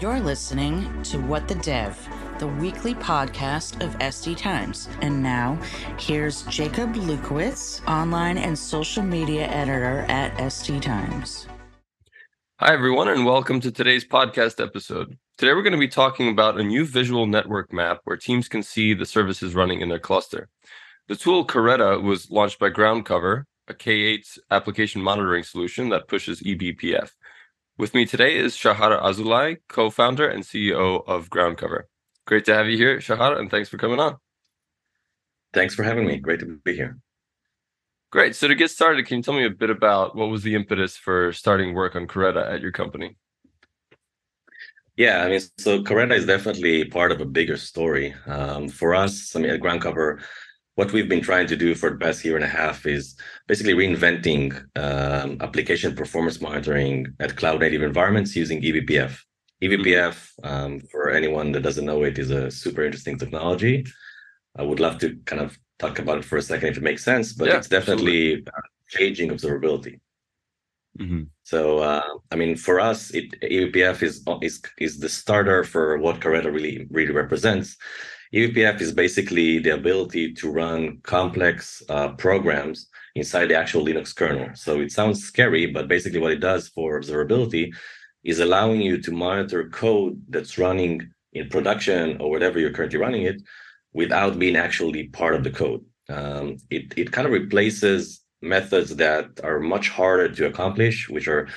You're listening to What the Dev, the weekly podcast of SD Times. And now, here's Jakub Lewkowicz, online and social media editor at SD Times. Hi, everyone, and welcome to today's podcast episode. Today, we're going to be talking about a new visual network map where teams can see the services running in their cluster. The tool Caretta was launched by Groundcover, a K8 application monitoring solution that pushes eBPF. With me today is Shahar Azulay, co-founder and CEO of Groundcover. Great to have you here, Shahara, and thanks for coming on. Thanks for having me. Great to be here. Great. So to get started, can you tell me a bit about what was the impetus for starting work on Caretta at your company? Yeah, I mean, so Caretta is definitely part of a bigger story. Um, for us, I mean, at Groundcover, what we've been trying to do for the past year and a half is basically reinventing um, application performance monitoring at cloud native environments using eBPF. eBPF, um, for anyone that doesn't know it, is a super interesting technology. I would love to kind of talk about it for a second if it makes sense, but yeah, it's definitely absolutely. changing observability. Mm-hmm. So, uh, I mean, for us, it, eBPF is is is the starter for what Caretta really really represents. eBPF is basically the ability to run complex uh, programs inside the actual Linux kernel. So it sounds scary, but basically what it does for observability is allowing you to monitor code that's running in production or whatever you're currently running it without being actually part of the code. Um, it, it kind of replaces methods that are much harder to accomplish, which are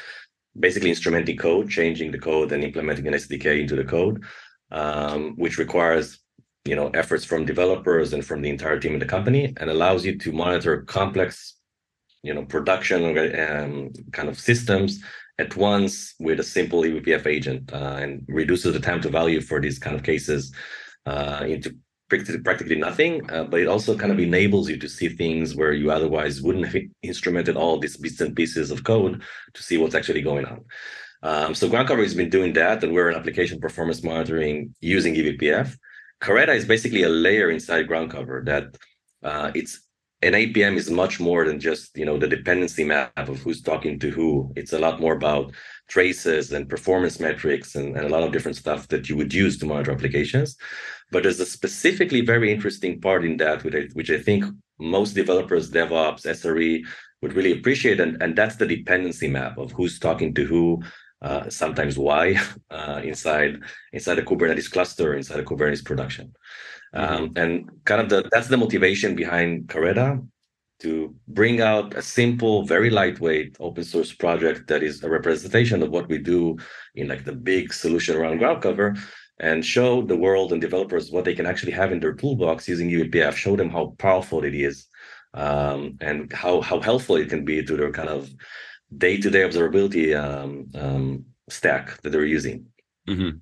basically instrumenting code, changing the code and implementing an SDK into the code, um, which requires you know efforts from developers and from the entire team in the company, and allows you to monitor complex, you know, production um, kind of systems at once with a simple eBPF agent, uh, and reduces the time to value for these kind of cases uh, into practically nothing, uh, but it also kind of enables you to see things where you otherwise wouldn't have instrumented all these bits and pieces of code to see what's actually going on. Um, so Groundcover has been doing that, and we're an application performance monitoring using eBPF. Caretta is basically a layer inside Groundcover that uh, it's an APM is much more than just you know the dependency map of who's talking to who. It's a lot more about traces and performance metrics and, and a lot of different stuff that you would use to monitor applications. But there's a specifically very interesting part in that, which I, which I think most developers, DevOps, SRE would really appreciate, and, and that's the dependency map of who's talking to who, uh, sometimes why, uh, inside inside a Kubernetes cluster, inside a Kubernetes production. Mm-hmm. Um, and kind of the that's the motivation behind Caretta to bring out a simple, very lightweight open source project that is a representation of what we do in like the big solution around Groundcover, and show the world and developers what they can actually have in their toolbox using eBPF. show them how powerful it is um, and how, how helpful it can be to their kind of day-to-day observability um, um, stack that they're using. Mm-hmm.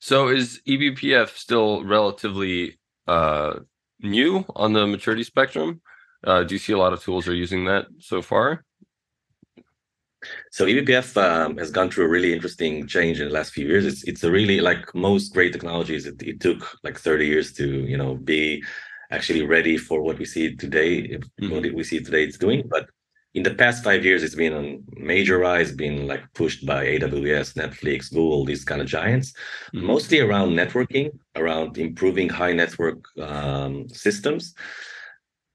So is eBPF still relatively uh, new on the maturity spectrum? Uh, do you see a lot of tools are using that so far? So eBPF um, has gone through a really interesting change in the last few years. It's it's a really like most great technologies. It, it took like 30 years to you know be actually ready for what we see today. Mm-hmm. What we see today it's doing, but in the past five years, it's been on major rise, been like pushed by AWS, Netflix, Google, these kind of giants, mm-hmm. mostly around networking, around improving high network um, systems.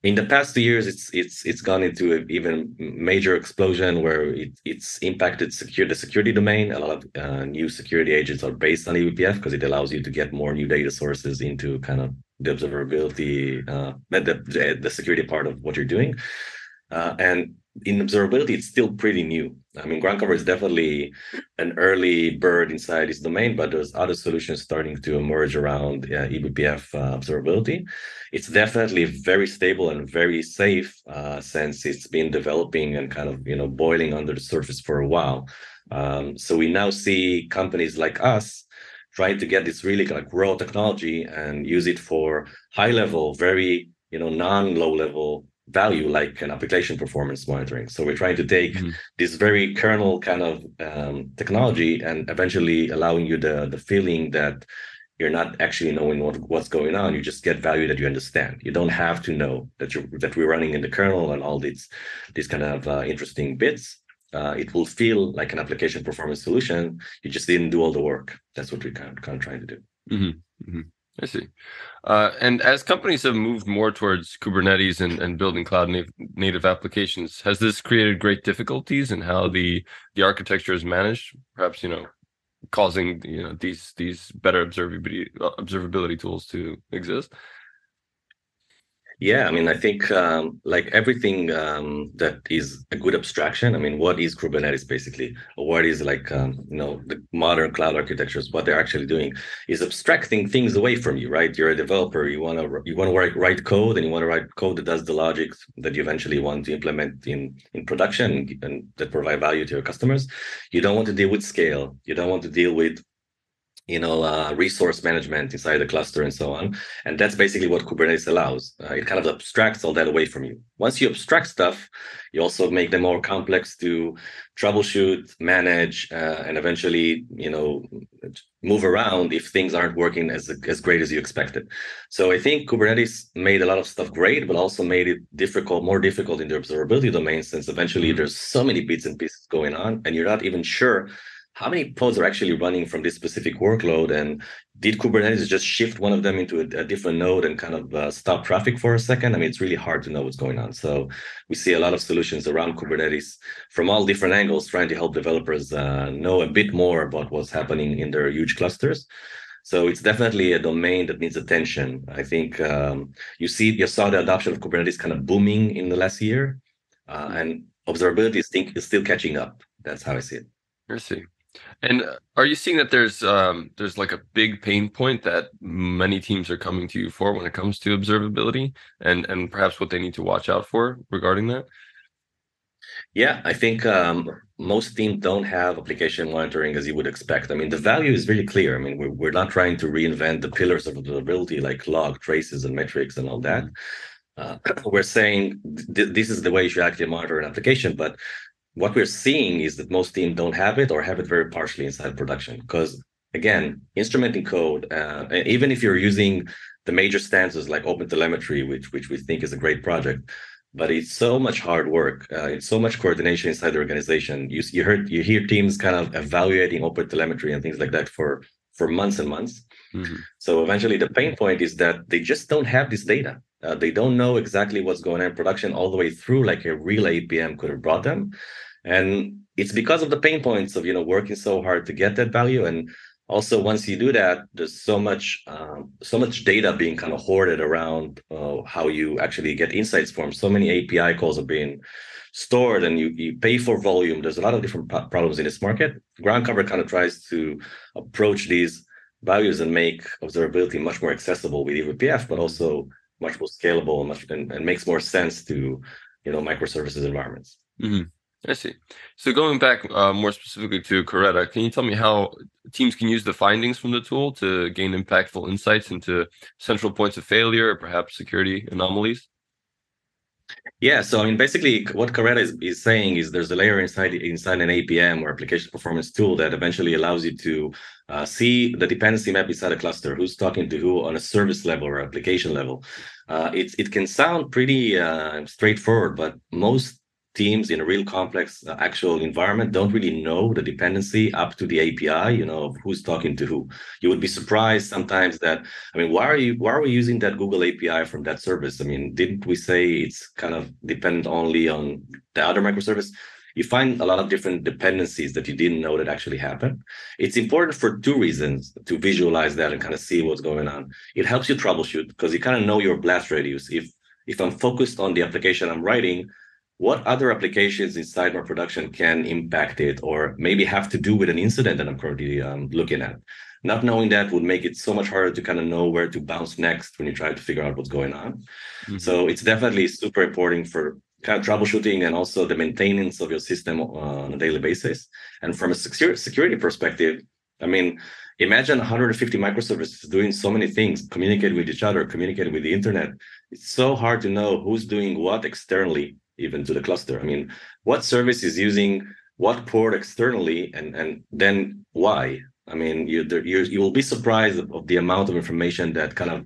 In the past two years it's it's it's gone into an even major explosion where it, it's impacted secure the security domain. A lot of uh, new security agents are based on eBPF because it allows you to get more new data sources into kind of the observability uh, the, the security part of what you're doing. Uh, and in observability, it's still pretty new. I mean, Groundcover is definitely an early bird inside this domain, but there's other solutions starting to emerge around eBPF uh, observability. It's definitely very stable and very safe uh, since it's been developing and kind of you know boiling under the surface for a while. Um, so we now see companies like us trying to get this really like raw technology and use it for high level, very you know non low level value like an application performance monitoring. So we're trying to take mm-hmm. this very kernel kind of um, technology and eventually allowing you the the feeling that you're not actually knowing what, what's going on. You just get value that you understand. You don't have to know that you that we're running in the kernel and all these these kind of uh, interesting bits. uh, it will feel like an application performance solution. You just didn't do all the work. That's what we're kind of, kind of trying to do. Mm-hmm. Mm-hmm. I see. Uh, and as companies have moved more towards Kubernetes and, and building cloud native, native applications, has this created great difficulties in how the the architecture is managed? Perhaps you know, causing you know these these better observability observability tools to exist. Yeah, I mean, I think um, like everything um, that is a good abstraction. I mean, what is Kubernetes basically, or what is like um, you know the modern cloud architectures? What they're actually doing is abstracting things away from you, right? You're a developer. You want to you want to write, write code, and you want to write code that does the logic that you eventually want to implement in in production and that provide value to your customers. You don't want to deal with scale. You don't want to deal with you know, uh, resource management inside the cluster and so on. And that's basically what Kubernetes allows. Uh, it kind of abstracts all that away from you. Once you abstract stuff, you also make them more complex to troubleshoot, manage, uh, and eventually, you know, move around if things aren't working as as great as you expected. So I think Kubernetes made a lot of stuff great, but also made it difficult, more difficult in the observability domain, since eventually mm-hmm. there's so many bits and pieces going on, and you're not even sure how many pods are actually running from this specific workload? And did kubernetes just shift one of them into a, a different node and kind of uh, stop traffic for a second? I mean it's really hard to know what's going on. So we see a lot of solutions around kubernetes from all different angles trying to help developers uh, know a bit more about what's happening in their huge clusters. So it's definitely a domain that needs attention. I think um, you see you saw the adoption of kubernetes kind of booming in the last year uh, and observability is, think, is still catching up. That's how i see it. I see. And uh, are you seeing that there's um, there's like a big pain point that many teams are coming to you for when it comes to observability, and and perhaps what they need to watch out for regarding that? Yeah, I think um, most teams don't have application monitoring as you would expect. I mean, the value is really clear. I mean, we're, we're not trying to reinvent the pillars of observability like log, traces, and metrics and all that. Uh, we're saying th- this is the way you should actually monitor an application, but what we're seeing is that most teams don't have it or have it very partially inside production. Because again instrumenting code uh, even if you're using the major stances like OpenTelemetry which which we think is a great project but it's so much hard work uh, it's so much coordination inside the organization. You, you heard you hear teams kind of evaluating OpenTelemetry and things like that for for months and months. Mm-hmm. so eventually the pain point is that they just don't have this data uh, they don't know exactly what's going on in production all the way through, like a real APM could have brought them. And it's because of the pain points of you know working so hard to get that value. And also, once you do that, there's so much um, so much data being kind of hoarded around uh, how you actually get insights from. So many API calls are being stored, and you you pay for volume. There's a lot of different problems in this market. Groundcover kind of tries to approach these values and make observability much more accessible with eBPF, but also much more scalable and much and, and makes more sense to you know microservices environments. Mm-hmm. I see. So going back uh, more specifically to Caretta, can you tell me how teams can use the findings from the tool to gain impactful insights into central points of failure or perhaps security anomalies? Yeah, so I mean, basically, what Caretta is, is saying is there's a layer inside inside an APM or application performance tool that eventually allows you to uh, see the dependency map inside a cluster, who's talking to who on a service level or application level. Uh, it it can sound pretty uh, straightforward, but most teams in a real complex uh, actual environment don't really know the dependency up to the API, you know, of who's talking to who. You would be surprised sometimes that, I mean, why are you why are we using that Google API from that service? I mean, didn't we say it's kind of dependent only on the other microservice? You find a lot of different dependencies that you didn't know that actually happened. It's important for two reasons to visualize that and kind of see what's going on. It helps you troubleshoot because you kind of know your blast radius. If if I'm focused on the application I'm writing, what other applications inside my production can impact it or maybe have to do with an incident that I'm currently um, looking at. Not knowing that would make it so much harder to kind of know where to bounce next when you try to figure out what's going on. Mm-hmm. So it's definitely super important for kind of troubleshooting and also the maintenance of your system uh, on a daily basis. And from a security perspective, I mean, imagine 150 microservices doing so many things, communicating with each other, communicating with the internet. It's so hard to know who's doing what externally even to the cluster. I mean, what service is using what port externally, and and then why? I mean, you you you will be surprised of, the amount of information that kind of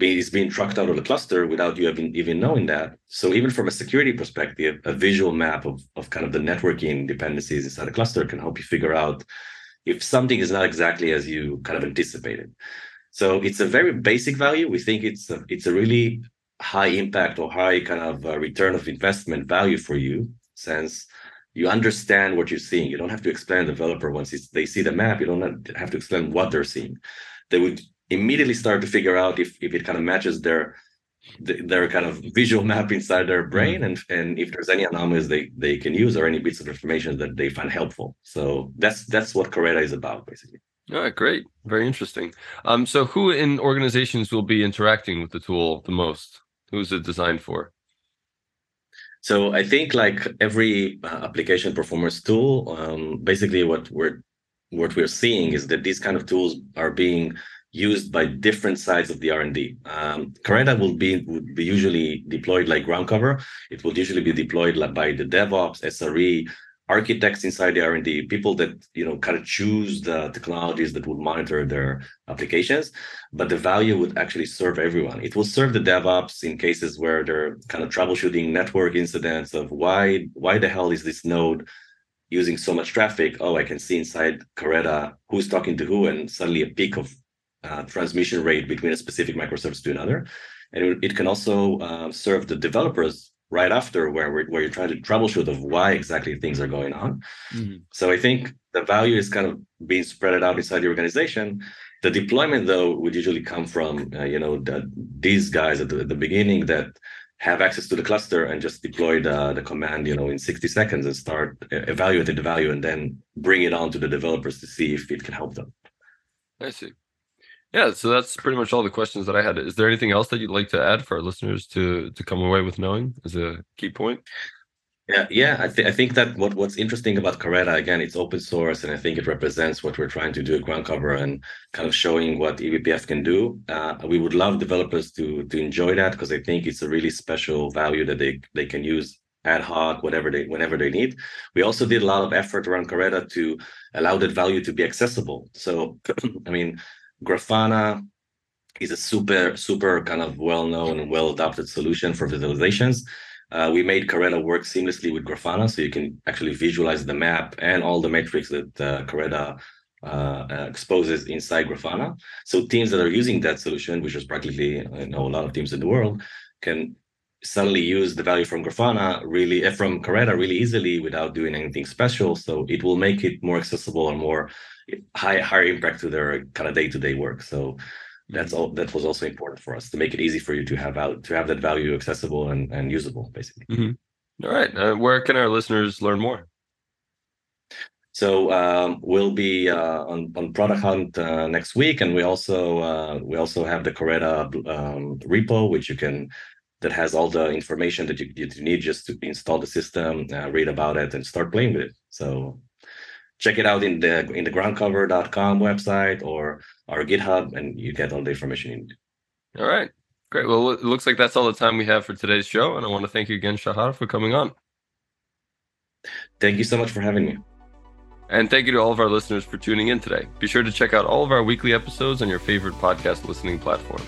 is being trucked out of the cluster without you even, even knowing that. So even from a security perspective, a visual map of, of kind of the networking dependencies inside a cluster can help you figure out if something is not exactly as you kind of anticipated. So it's a very basic value. We think it's a, it's a really high impact or high kind of uh, return of investment value for you since you understand what you're seeing. You don't have to explain the developer once they see the map. You don't have to explain what they're seeing. They would immediately start to figure out if, if it kind of matches their their kind of visual map inside their brain and and if there's any anomalies they they can use or any bits of information that they find helpful so that's that's what Caretta is about basically all right great very interesting um so who in organizations will be interacting with the tool the most who's it designed for so i think like every uh, application performance tool um, basically what we're what we're seeing is that these kind of tools are being used by different sides of the R&D. Um, Caretta will be would be usually deployed like Groundcover. It will usually be deployed by the DevOps, SRE, architects inside the R&D, people that you know kind of choose the technologies that would monitor their applications. But the value would actually serve everyone. It will serve the DevOps in cases where they're kind of troubleshooting network incidents of why why the hell is this node using so much traffic? Oh, I can see inside Caretta who's talking to who, and suddenly a peak of uh, transmission rate between a specific microservice to another. And it, can also uh, serve the developers right after where where you're trying to troubleshoot of why exactly things are going on. Mm-hmm. So I think the value is kind of being spread out inside the organization. The deployment, though, would usually come from uh, you know the, these guys at the, at the, beginning that have access to the cluster and just deploy the, the command you know in 60 seconds and start evaluating the value and then bring it on to the developers to see if it can help them. I see. Yeah, so that's pretty much all the questions that I had. Is there anything else that you'd like to add for our listeners to to come away with knowing as a key point? Yeah, yeah. I, th- I think that what, what's interesting about Caretta again, it's open source, and I think it represents what we're trying to do at Groundcover and kind of showing what eBPF can do. Uh, we would love developers to to enjoy that because I think it's a really special value that they they can use ad hoc, whatever they whenever they need. We also did a lot of effort around Caretta to allow that value to be accessible. So, I mean, Grafana is a super, super kind of well-known and well-adopted solution for visualizations. Uh, we made Caretta work seamlessly with Grafana, so you can actually visualize the map and all the metrics that uh, Caretta uh, exposes inside Grafana. So teams that are using that solution, which is practically you know a lot of teams in the world, can suddenly use the value from Grafana really uh, from Caretta really easily without doing anything special. So it will make it more accessible and more high higher impact to their kind of day-to-day work. So that's all that was also important for us to make it easy for you to have out to have that value accessible and, and usable basically. Mm-hmm. all right uh, where can our listeners learn more? So um, we'll be uh, on, on product hunt uh, next week and we also uh, we also have the Caretta um, repo which you can that has all the information that you, you need just to install the system uh, read about it and start playing with it. So check it out in the in the groundcover.com website or our GitHub, and you get all the information you need. All right. Great. Well, it looks like that's all the time we have for today's show. And I want to thank you again, Shahar, for coming on. Thank you so much for having me. And thank you to all of our listeners for tuning in today. Be sure to check out all of our weekly episodes on your favorite podcast listening platform.